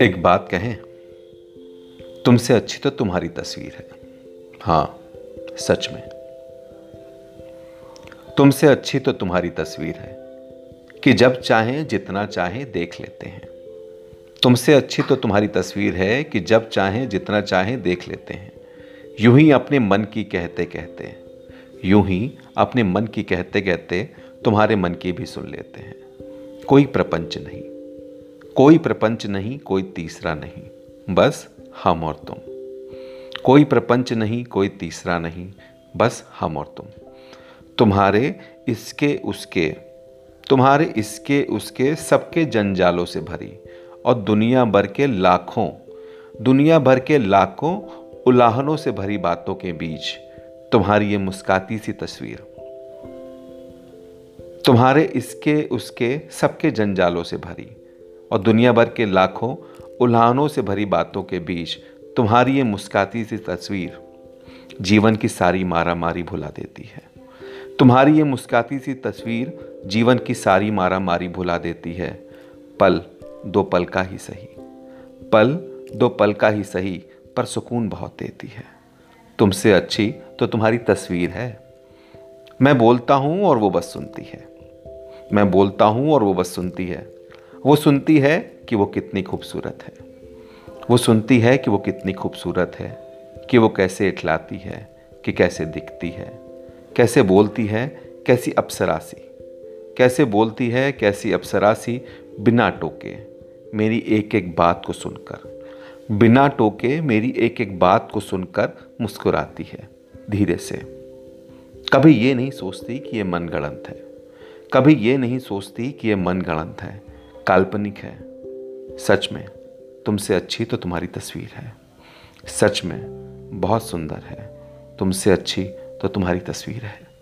एक बात कहें, तुमसे अच्छी तो तुम्हारी तस्वीर है। हाँ सच में। तुमसे अच्छी तो तुम्हारी तस्वीर है कि जब चाहें, जितना चाहें, देख लेते हैं। तुमसे अच्छी तो तुम्हारी तस्वीर है कि जब चाहें, जितना चाहें, देख लेते हैं। यूँ ही अपने मन की कहते कहते यूँ ही अपने मन की कहते कहते तुम्हारे मन की भी सुन लेते हैं। कोई प्रपंच नहीं। कोई प्रपंच नहीं, कोई तीसरा नहीं। बस हम और तुम। कोई प्रपंच नहीं, कोई तीसरा नहीं। बस हम और तुम। तुम्हारे इसके, उसके। तुम्हारे इसके, उसके सबके जंजालों से भरी। और दुनिया भर के लाखों, दुनिया भर के लाखों उलाहनों से भरी बातों के बीच तुम्हारी ये मुस्काती सी तस्वीर। तुम्हारे इसके, उसके, सबके जंजालों से भरी और दुनिया भर के लाखों उल्हानों से भरी बातों के बीच तुम्हारी ये मुस्काती सी तस्वीर जीवन की सारी मारा मारी भुला देती है। तुम्हारी ये मुस्काती सी तस्वीर जीवन की सारी मारा मारी भुला देती है। पल दो पल का ही सही, पल दो पल का ही सही पर सुकून बहुत देती है। तुमसे अच्छी तो तुम्हारी तस्वीर है। मैं बोलता हूँ और वो बस सुनती है। मैं बोलता हूँ और वो बस सुनती है। वो सुनती है कि वो कितनी खूबसूरत है। वो सुनती है कि वो कितनी खूबसूरत है, कि वो कैसे इठलाती है, कि कैसे दिखती है, कैसे बोलती है, कैसी अप्सरासी, कैसे बोलती है, कैसी अप्सरासी बिना टोके मेरी एक एक बात को सुनकर, बिना टोके मेरी एक एक बात को सुनकर मुस्कुराती है धीरे से। कभी ये नहीं सोचती कि ये मन गणत है। कभी ये नहीं सोचती कि यह मन गणत है, काल्पनिक है। सच में, तुमसे अच्छी तो तुम्हारी तस्वीर है। सच में, बहुत सुंदर है। तुमसे अच्छी तो तुम्हारी तस्वीर है।